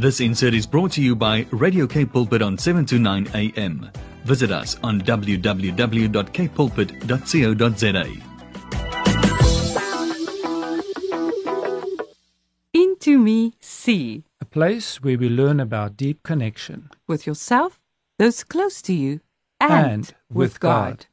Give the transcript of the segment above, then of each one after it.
This insert is brought to you by Radio K Pulpit on 7 to 9 a.m. Visit us on www.kpulpit.co.za. Into Me See a place where we learn about deep connection with yourself, those close to you, and, And with God.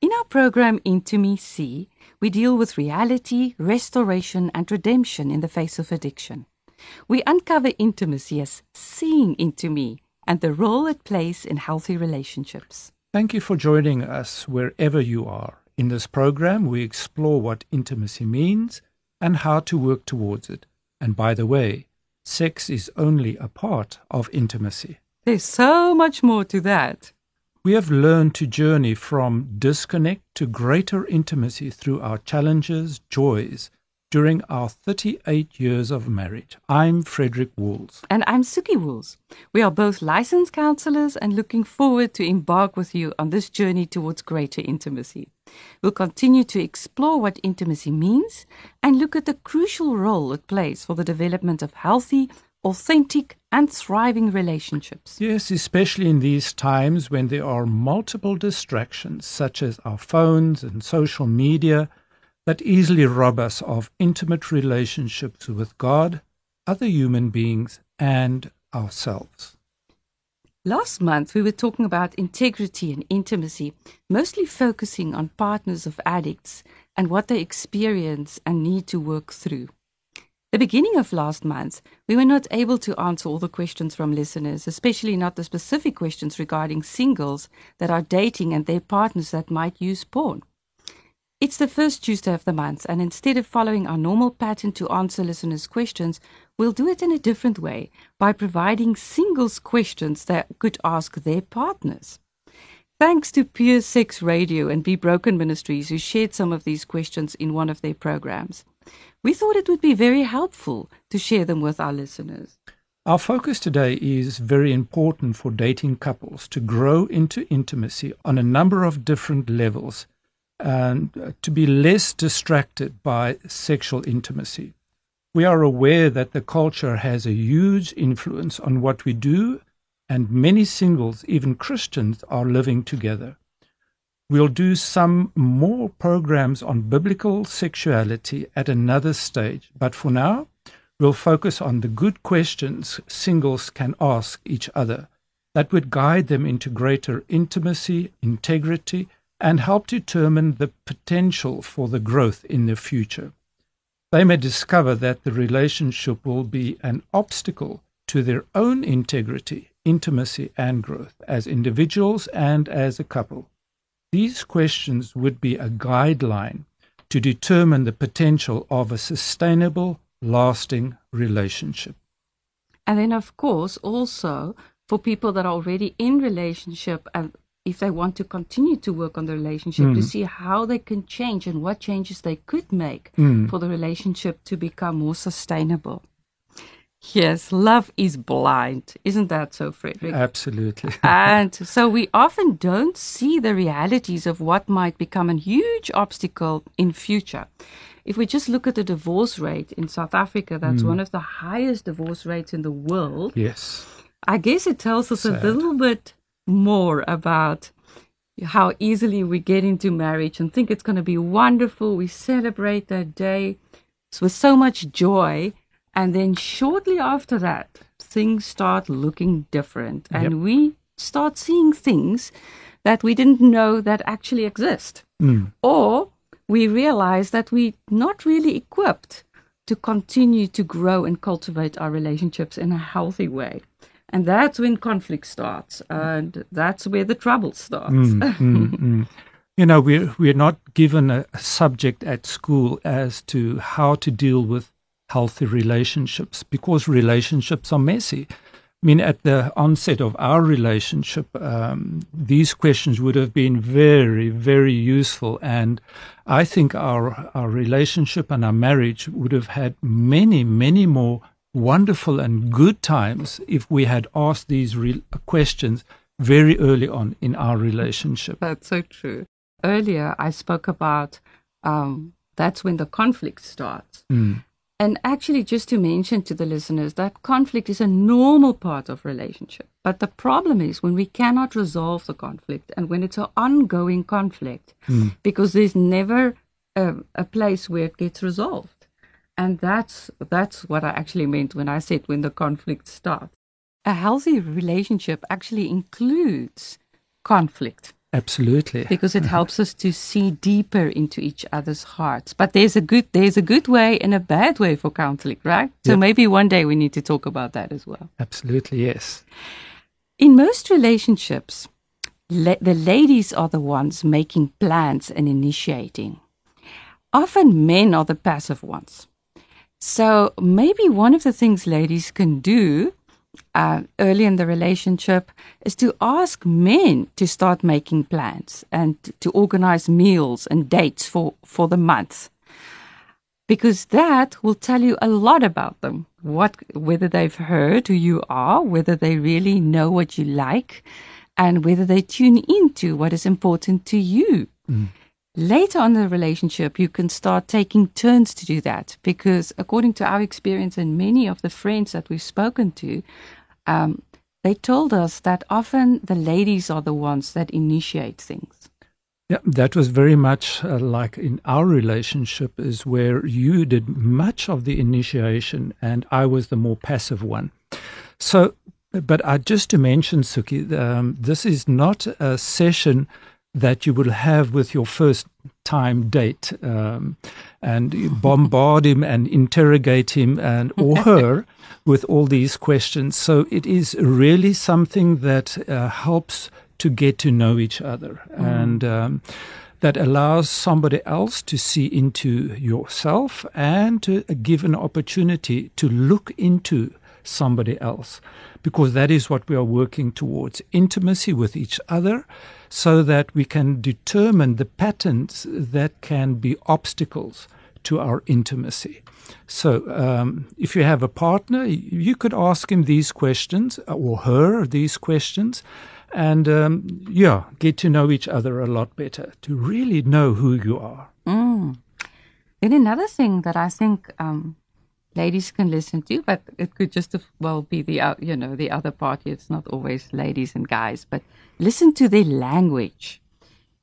In our program Into Me See, we deal with reality, restoration, and redemption in the face of addiction. We uncover intimacy as seeing into me and the role it plays in healthy relationships. Thank you for joining us wherever you are. In this program, we explore what intimacy means and how to work towards it. And by the way, sex is only a part of intimacy. There's so much more to that. We have learned to journey from disconnect to greater intimacy through our challenges, joys, during our 38 years of marriage. I'm Frederick Wools. And I'm Suki Wools. We are both licensed counselors and looking forward to embark with you on this journey towards greater intimacy. We'll continue to explore what intimacy means and look at the crucial role it plays for the development of healthy, authentic, and thriving relationships. Yes, especially in these times when there are multiple distractions, such as our phones and social media, that easily rob us of intimate relationships with God, other human beings, and ourselves. Last month, we were talking about integrity and intimacy, mostly focusing on partners of addicts and what they experience and need to work through. The beginning of last month, we were not able to answer all the questions from listeners, especially not the specific questions regarding singles that are dating and their partners that might use porn. It's the first Tuesday of the month, and instead of following our normal pattern to answer listeners' questions, we'll do it in a different way by providing singles questions that could ask their partners. Thanks to Pure Sex Radio and Be Broken Ministries, who shared some of these questions in one of their programs. We thought it would be very helpful to share them with our listeners. Our focus today is very important for dating couples to grow into intimacy on a number of different levels and uh, to be less distracted by sexual intimacy. We are aware that the culture has a huge influence on what we do, and many singles, even Christians, are living together. We'll do some more programs on biblical sexuality at another stage, but for now, we'll focus on the good questions singles can ask each other that would guide them into greater intimacy, integrity, and help determine the potential for the growth in the future. They may discover that the relationship will be an obstacle to their own integrity, intimacy, and growth as individuals and as a couple. These questions would be a guideline to determine the potential of a sustainable, lasting relationship. And then, of course, also for people that are already in relationship and if they want to continue to work on the relationship Mm. to see how they can change and what changes they could make Mm. for the relationship to become more sustainable. Yes, love is blind. Isn't that so, Frederick? Absolutely. and so we often don't see the realities of what might become a huge obstacle in future. If we just look at the divorce rate in South Africa, that's one of the highest divorce rates in the world. yes. I guess it tells us a little bit more about how easily we get into marriage and think it's going to be wonderful. We celebrate that day with so much joy. And then shortly after that, things start looking different. And Yep. we start seeing things that we didn't know that actually exist. Mm. Or we realize that we're not really equipped to continue to grow and cultivate our relationships in a healthy way. And that's when conflict starts, and that's where the trouble starts. Mm, mm, mm. You know, we're, we're not given a, a subject at school as to how to deal with healthy relationships because relationships are messy. I mean, at the onset of our relationship, um, these questions would have been very, very useful. And I think our, our relationship and our marriage would have had many, many more wonderful and good times if we had asked these re- questions very early on in our relationship. That's so true. Earlier, I spoke about um, that's when the conflict starts. Mm. And actually, just to mention to the listeners that conflict is a normal part of relationship. But the problem is when we cannot resolve the conflict and when it's an ongoing conflict, mm. because there's never a, a place where it gets resolved. And that's that's what I actually meant when I said when the conflict starts. A healthy relationship actually includes conflict. Absolutely. Because it helps us to see deeper into each other's hearts. But there's a good there's a good way and a bad way for conflict, right? So yep. maybe one day we need to talk about that as well. Absolutely, yes. In most relationships, la- the ladies are the ones making plans and initiating. Often men are the passive ones. So maybe one of the things ladies can do uh, early in the relationship is to ask men to start making plans and to organize meals and dates for, for the month. Because that will tell you a lot about them. What, whether they've heard who you are, whether they really know what you like, and whether they tune into what is important to you. Mm. Later on in the relationship, you can start taking turns to do that because, according to our experience and many of the friends that we've spoken to, um, they told us that often the ladies are the ones that initiate things. Yeah, that was very much uh, like in our relationship, is where you did much of the initiation and I was the more passive one. So, but uh, just to mention, Suki, um, this is not a session that you will have with your first time date um, and bombard him and interrogate him and or her with all these questions. So it is really something that uh, helps to get to know each other. Mm. and um, that allows somebody else to see into yourself and to give an opportunity to look into somebody else because that is what we are working towards intimacy with each other so that we can determine the patterns that can be obstacles to our intimacy. So, um, if you have a partner, you could ask him these questions or her these questions, and um, yeah, get to know each other a lot better to really know who you are. Mm. Then another thing that I think um, ladies can listen to, but it could just as well be the uh, you know the other party. It's not always ladies and guys, but listen to their language.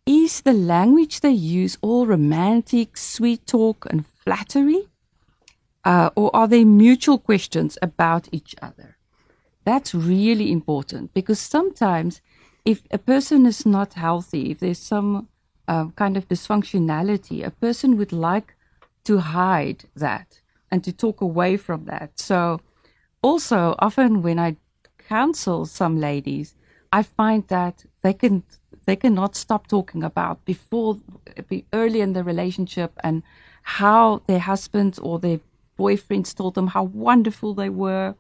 Is the language they use all romantic, sweet talk, and flattery? Uh, or are they mutual questions about each other? That's really important because sometimes if a person is not healthy, if there's some uh, kind of dysfunctionality, a person would like to hide that and to talk away from that. So, also, often when I counsel some ladies, I find that they can they cannot stop talking about before early in the relationship and how their husbands or their boyfriends told them how wonderful they were.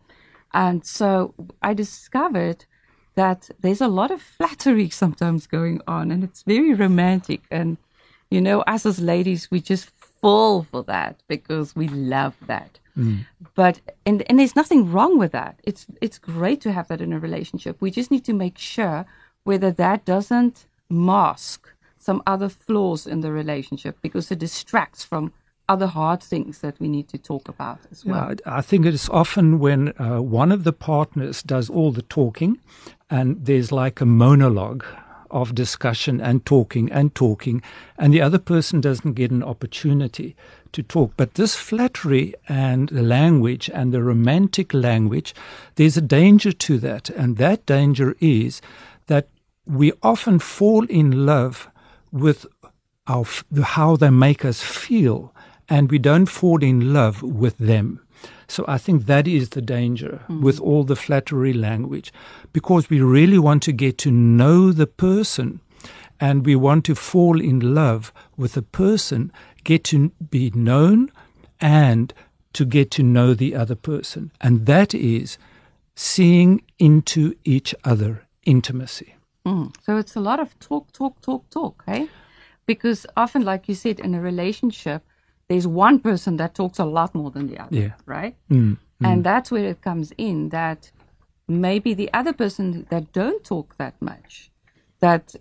And so I discovered that there's a lot of flattery sometimes going on and it's very romantic. And, you know, us as ladies, we just fall for that because we love that. Mm. But and and there's nothing wrong with that. It's it's great to have that in a relationship. We just need to make sure whether that doesn't mask some other flaws in the relationship because it distracts from other hard things that we need to talk about as well. Yeah, I think it's often when uh, one of the partners does all the talking and there's like a monologue of discussion and talking and talking, and the other person doesn't get an opportunity to talk. But this flattery and the language and the romantic language, there's a danger to that. And that danger is that we often fall in love with our, how they make us feel, and we don't fall in love with them. So I think that is the danger mm. with all the flattery language because we really want to get to know the person and we want to fall in love with the person, get to be known and to get to know the other person. And that is seeing into each other intimacy. Mm. So it's a lot of talk, talk, talk, talk, hey? Because often, like you said, in a relationship, there's one person that talks a lot more than the other, yeah. right? Mm, mm. And that's where it comes in that maybe the other person that don't talk that much, that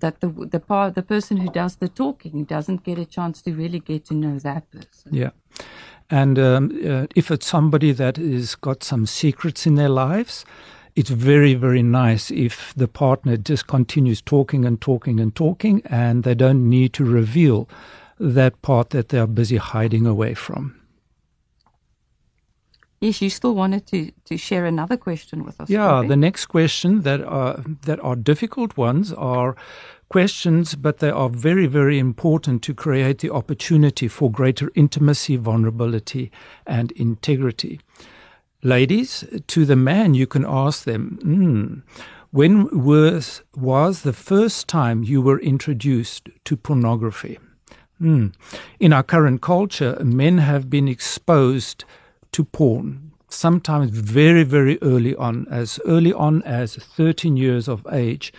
that the the part the person who does the talking doesn't get a chance to really get to know that person. Yeah. And um, uh, if it's somebody that has got some secrets in their lives, it's very, very nice if the partner just continues talking and talking and talking and they don't need to reveal that part that they are busy hiding away from. Yes, you still wanted to, to share another question with us. Yeah, the next question that are that are difficult ones are questions, but they are very, very important to create the opportunity for greater intimacy, vulnerability, and integrity. Ladies, to the man, you can ask them, mm, when was, was the first time you were introduced to pornography? Mm. In our current culture, men have been exposed to porn, sometimes very, very early on, as early on as 13 years of age.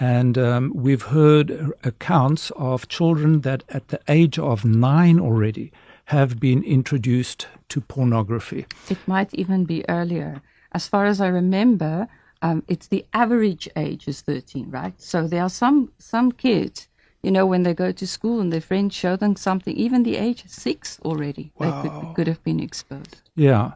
And um, we've heard accounts of children that at the age of nine already have been introduced to pornography. It might even be earlier. As far as I remember, um, it's the average age is 13, right? So there are some some kids, you know, when they go to school and their friends show them something, even the age of six already, wow. they could, could have been exposed. Yeah.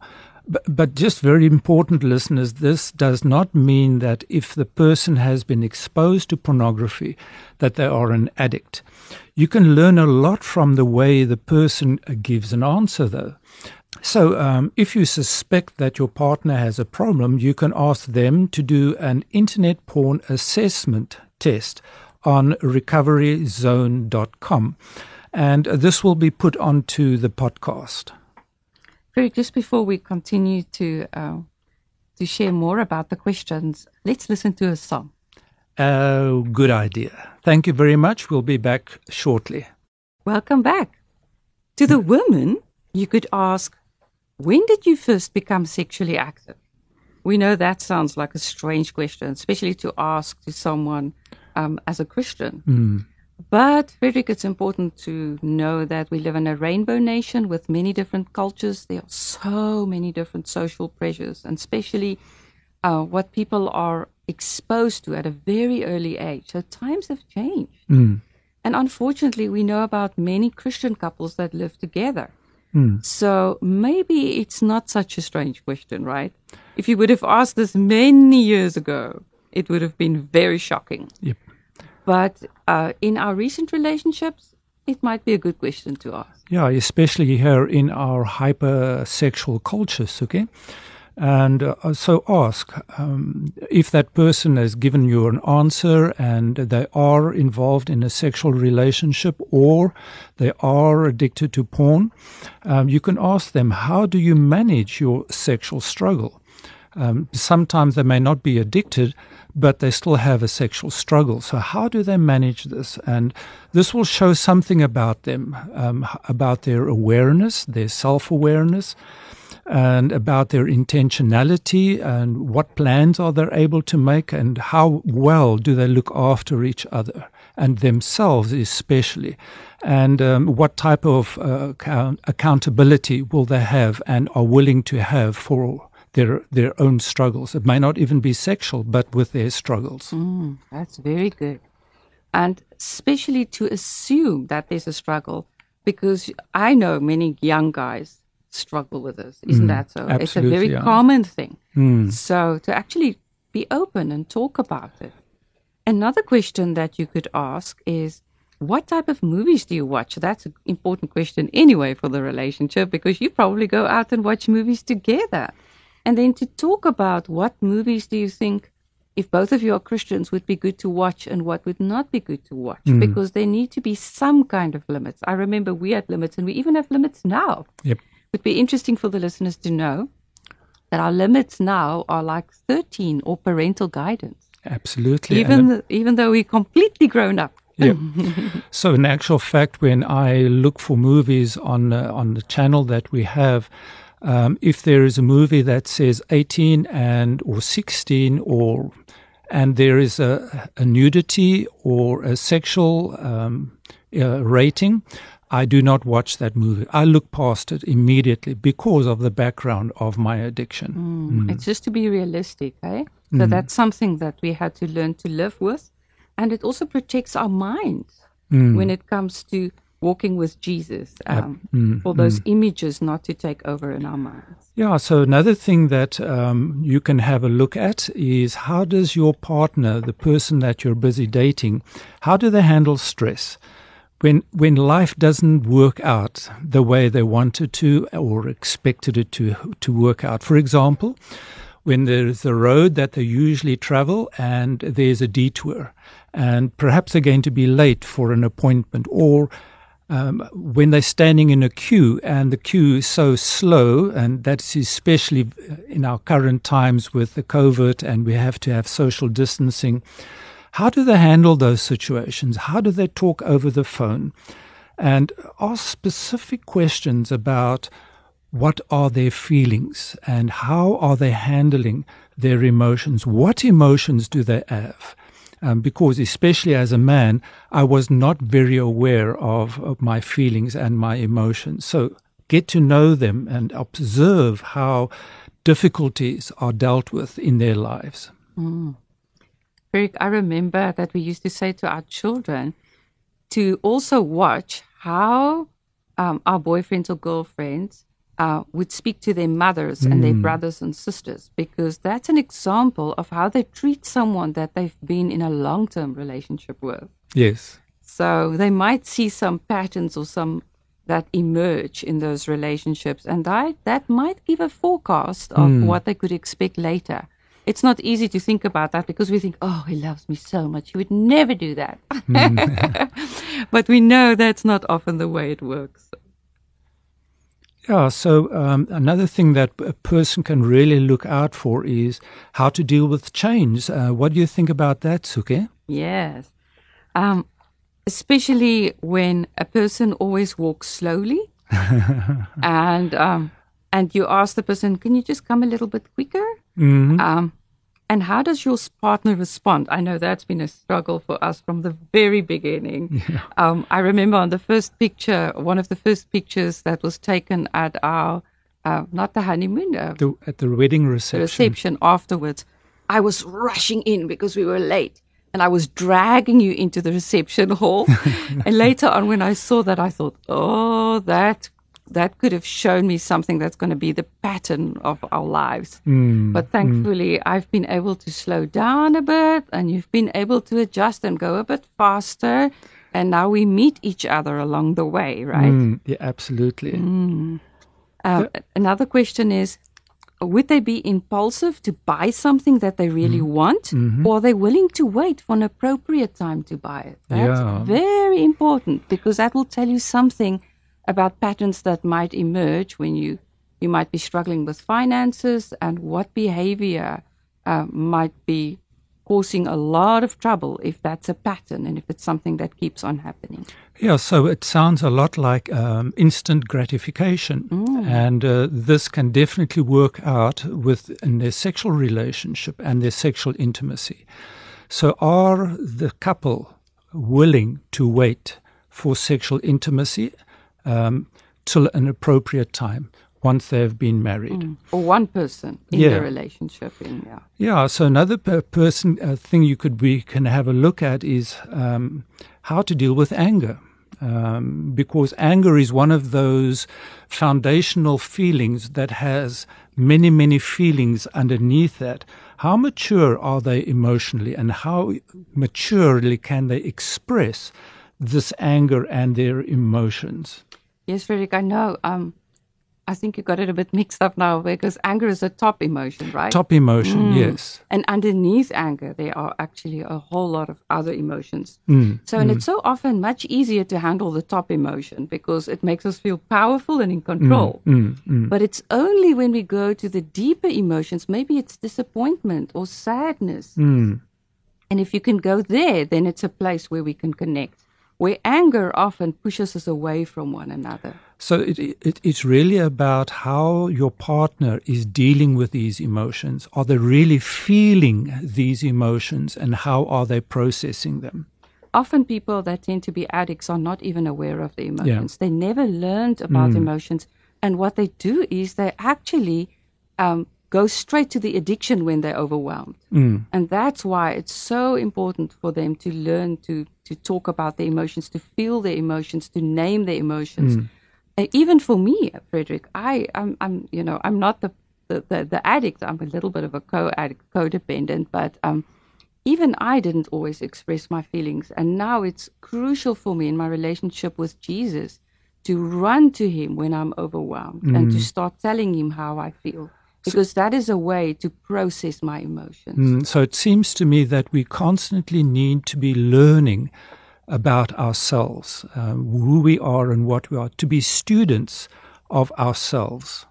But, but just very important, listeners, this does not mean that if the person has been exposed to pornography, that they are an addict. You can learn a lot from the way the person gives an answer, though. So, um, if you suspect that your partner has a problem, you can ask them to do an internet porn assessment test on recoveryzone.com. And this will be put onto the podcast. Very just before we continue to uh, to share more about the questions, let's listen to a song. Oh, good idea. Thank you very much. We'll be back shortly. Welcome back. To the woman, you could ask, when did you first become sexually active? We know that sounds like a strange question, especially to ask to someone um, as a Christian. Mm. But, Frederick, it's important to know that we live in a rainbow nation with many different cultures. There are so many different social pressures, and especially uh, what people are exposed to at a very early age. So, times have changed. Mm. And unfortunately, we know about many Christian couples that live together. Mm. So, maybe it's not such a strange question, right? If you would have asked this many years ago, it would have been very shocking. Yep. But uh, in our recent relationships, it might be a good question to ask. Yeah, especially here in our hypersexual cultures, okay? And uh, so ask um, if that person has given you an answer and they are involved in a sexual relationship or they are addicted to porn, um, you can ask them, how do you manage your sexual struggle? Um, sometimes they may not be addicted, but they still have a sexual struggle. So, how do they manage this? And this will show something about them, um, about their awareness, their self awareness, and about their intentionality and what plans are they able to make, and how well do they look after each other and themselves, especially. And um, what type of uh, account- accountability will they have and are willing to have for their their own struggles. It may not even be sexual, but with their struggles. Mm, that's very good, and especially to assume that there's a struggle, because I know many young guys struggle with this. Isn't mm, that so? It's a very yeah. common thing. Mm. So to actually be open and talk about it. Another question that you could ask is. What type of movies do you watch? That's an important question anyway for the relationship because you probably go out and watch movies together. And then to talk about what movies do you think, if both of you are Christians, would be good to watch and what would not be good to watch? Mm. Because there need to be some kind of limits. I remember we had limits and we even have limits now. Yep. It would be interesting for the listeners to know that our limits now are like 13 or parental guidance. Absolutely. Even, the, even though we're completely grown up. Yeah. so, in actual fact, when I look for movies on uh, on the channel that we have, um, if there is a movie that says 18 and or 16 or and there is a, a nudity or a sexual um, uh, rating, I do not watch that movie. I look past it immediately because of the background of my addiction. Mm. Mm. It's just to be realistic, eh? So mm. that's something that we had to learn to live with. And it also protects our minds mm. when it comes to walking with Jesus, um, mm, for those images not to take over in our minds. Yeah, so another thing that um, you can have a look at is how does your partner, the person that you're busy dating, how do they handle stress? When, when life doesn't work out the way they wanted to or expected it to, to work out. For example, when there's a road that they usually travel and there's a detour, and perhaps they're going to be late for an appointment, or um, when they're standing in a queue and the queue is so slow, and that's especially in our current times with the COVID and we have to have social distancing. How do they handle those situations? How do they talk over the phone? And ask specific questions about what are their feelings and how are they handling their emotions? What emotions do they have? Um, because, especially as a man, I was not very aware of, of my feelings and my emotions. So, get to know them and observe how difficulties are dealt with in their lives. Eric, I remember that we used to say to our children to also watch how um, our boyfriends or girlfriends uh, would speak to their mothers and their hmm. brothers and sisters, because that's an example of how they treat someone that they've been in a long term relationship with. Yes. So they might see some patterns or some that emerge in those relationships, and that, that might give a forecast of hmm. what they could expect later. It's not easy to think about that because we think, oh, he loves me so much. He would never do that. Hmm. but we know that's not often the way it works. Yeah, so um, another thing that a person can really look out for is how to deal with change. Uh, what do you think about that, Suke? Yes. Um, especially when a person always walks slowly and um, and you ask the person, can you just come a little bit quicker? Um, and how does your partner respond? I know that's been a struggle for us from the very beginning. Um, I remember on the first picture, one of the first pictures that was taken at our, uh, not the honeymoon, uh, The, at the wedding the reception. reception afterwards, I was rushing in because we were late. And I was dragging you into the reception hall. and later on, when I saw that, I thought, oh, that that could have shown me something that's going to be the pattern of our lives. but thankfully, I've been able to slow down a bit, and you've been able to adjust and go a bit faster. And now we meet each other along the way, right? Mm, yeah, absolutely. Um, Another question is Would they be impulsive to buy something that they really Mm-hmm. want, or are they willing to wait for an appropriate time to buy it? That's Yeah. very important because that will tell you something about patterns that might emerge when you you might be struggling with finances and what behavior uh, might be causing a lot of trouble if that's a pattern and if it's something that keeps on happening. Yeah, so it sounds a lot like um, instant gratification, and uh, this can definitely work out with in their sexual relationship and their sexual intimacy. So, are the couple willing to wait for sexual intimacy um, till an appropriate time once they have been married? Or one person in Yeah. the relationship. In, yeah. Yeah. So another per- person uh, thing you could we can have a look at is um, how to deal with anger, um, because anger is one of those foundational feelings that has many many feelings underneath that. How mature are they emotionally, and how maturely can they express this anger and their emotions? Yes, Frederick, I know. Um, I think you got it a bit mixed up now because anger is a top emotion, right? Top emotion, yes. And underneath anger, there are actually a whole lot of other emotions. Mm, So, and it's so often much easier to handle the top emotion because it makes us feel powerful and in control. mm, mm. But it's only when we go to the deeper emotions, maybe it's disappointment or sadness. Mm. And if you can go there, then it's a place where we can connect, where anger often pushes us away from one another. So it, it, it's really about how your partner is dealing with these emotions. Are they really feeling these emotions and how are they processing them? Often people that tend to be addicts are not even aware of the emotions. They never learned about emotions. And what they do is they actually um, go straight to the addiction when they're overwhelmed. Mm. And that's why it's so important for them to learn to, to talk about their emotions, to feel their emotions, to name their emotions. Mm. Uh, even for me, Frederick, I, I'm, I'm, you know, I'm not the, the, the, the addict. I'm a little bit of a co-addict, codependent, but um, even I didn't always express my feelings. And now it's crucial for me in my relationship with Jesus to run to him when I'm overwhelmed and to start telling him how I feel. Because that is a way to process my emotions. Mm, so it seems to me that we constantly need to be learning about ourselves, um, who we are and what we are, to be students of ourselves.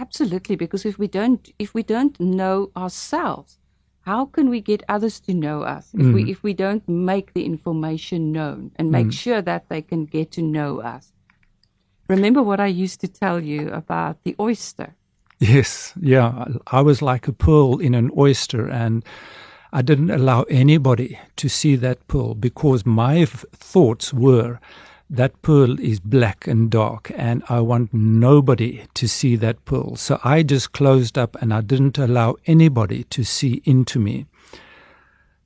Absolutely, because if we don't if we don't know ourselves, how can we get others to know us if we if we don't make the information known and make sure that they can get to know us? Remember what I used to tell you about the oyster. Yes, yeah. I was like a pearl in an oyster, and I didn't allow anybody to see that pearl because my f- thoughts were that pearl is black and dark, and I want nobody to see that pearl. So I just closed up and I didn't allow anybody to see into me.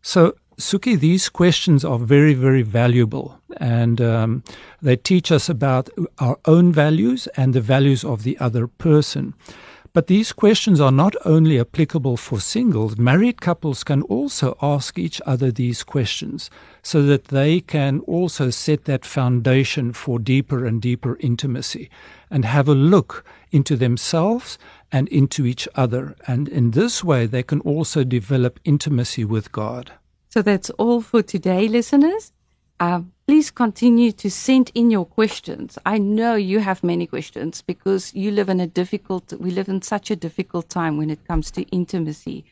So, Suki, these questions are very, very valuable, and um, they teach us about our own values and the values of the other person. But these questions are not only applicable for singles, married couples can also ask each other these questions so that they can also set that foundation for deeper and deeper intimacy and have a look into themselves and into each other. And in this way, they can also develop intimacy with God. So that's all for today, listeners. Um, please continue to send in your questions. I know you have many questions because you live in a difficult, we live in such a difficult time when it comes to intimacy.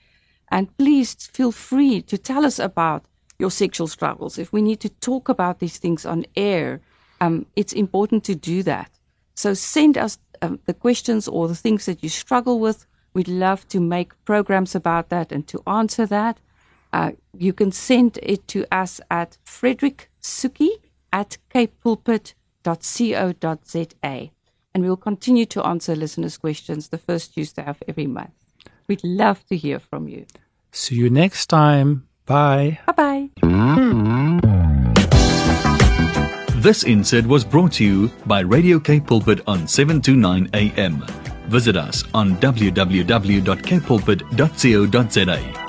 And please feel free to tell us about your sexual struggles. If we need to talk about these things on air, um, it's important to do that. So send us um, the questions or the things that you struggle with. We'd love to make programs about that and to answer that. Uh, you can send it to us at Frederick Suki at capepulpit.co.za. And we'll continue to answer listeners' questions the first Tuesday of every month. We'd love to hear from you. See you next time. Bye. Bye bye. This insert was brought to you by Radio K Pulpit on 729 AM. Visit us on www.kpulpit.co.za.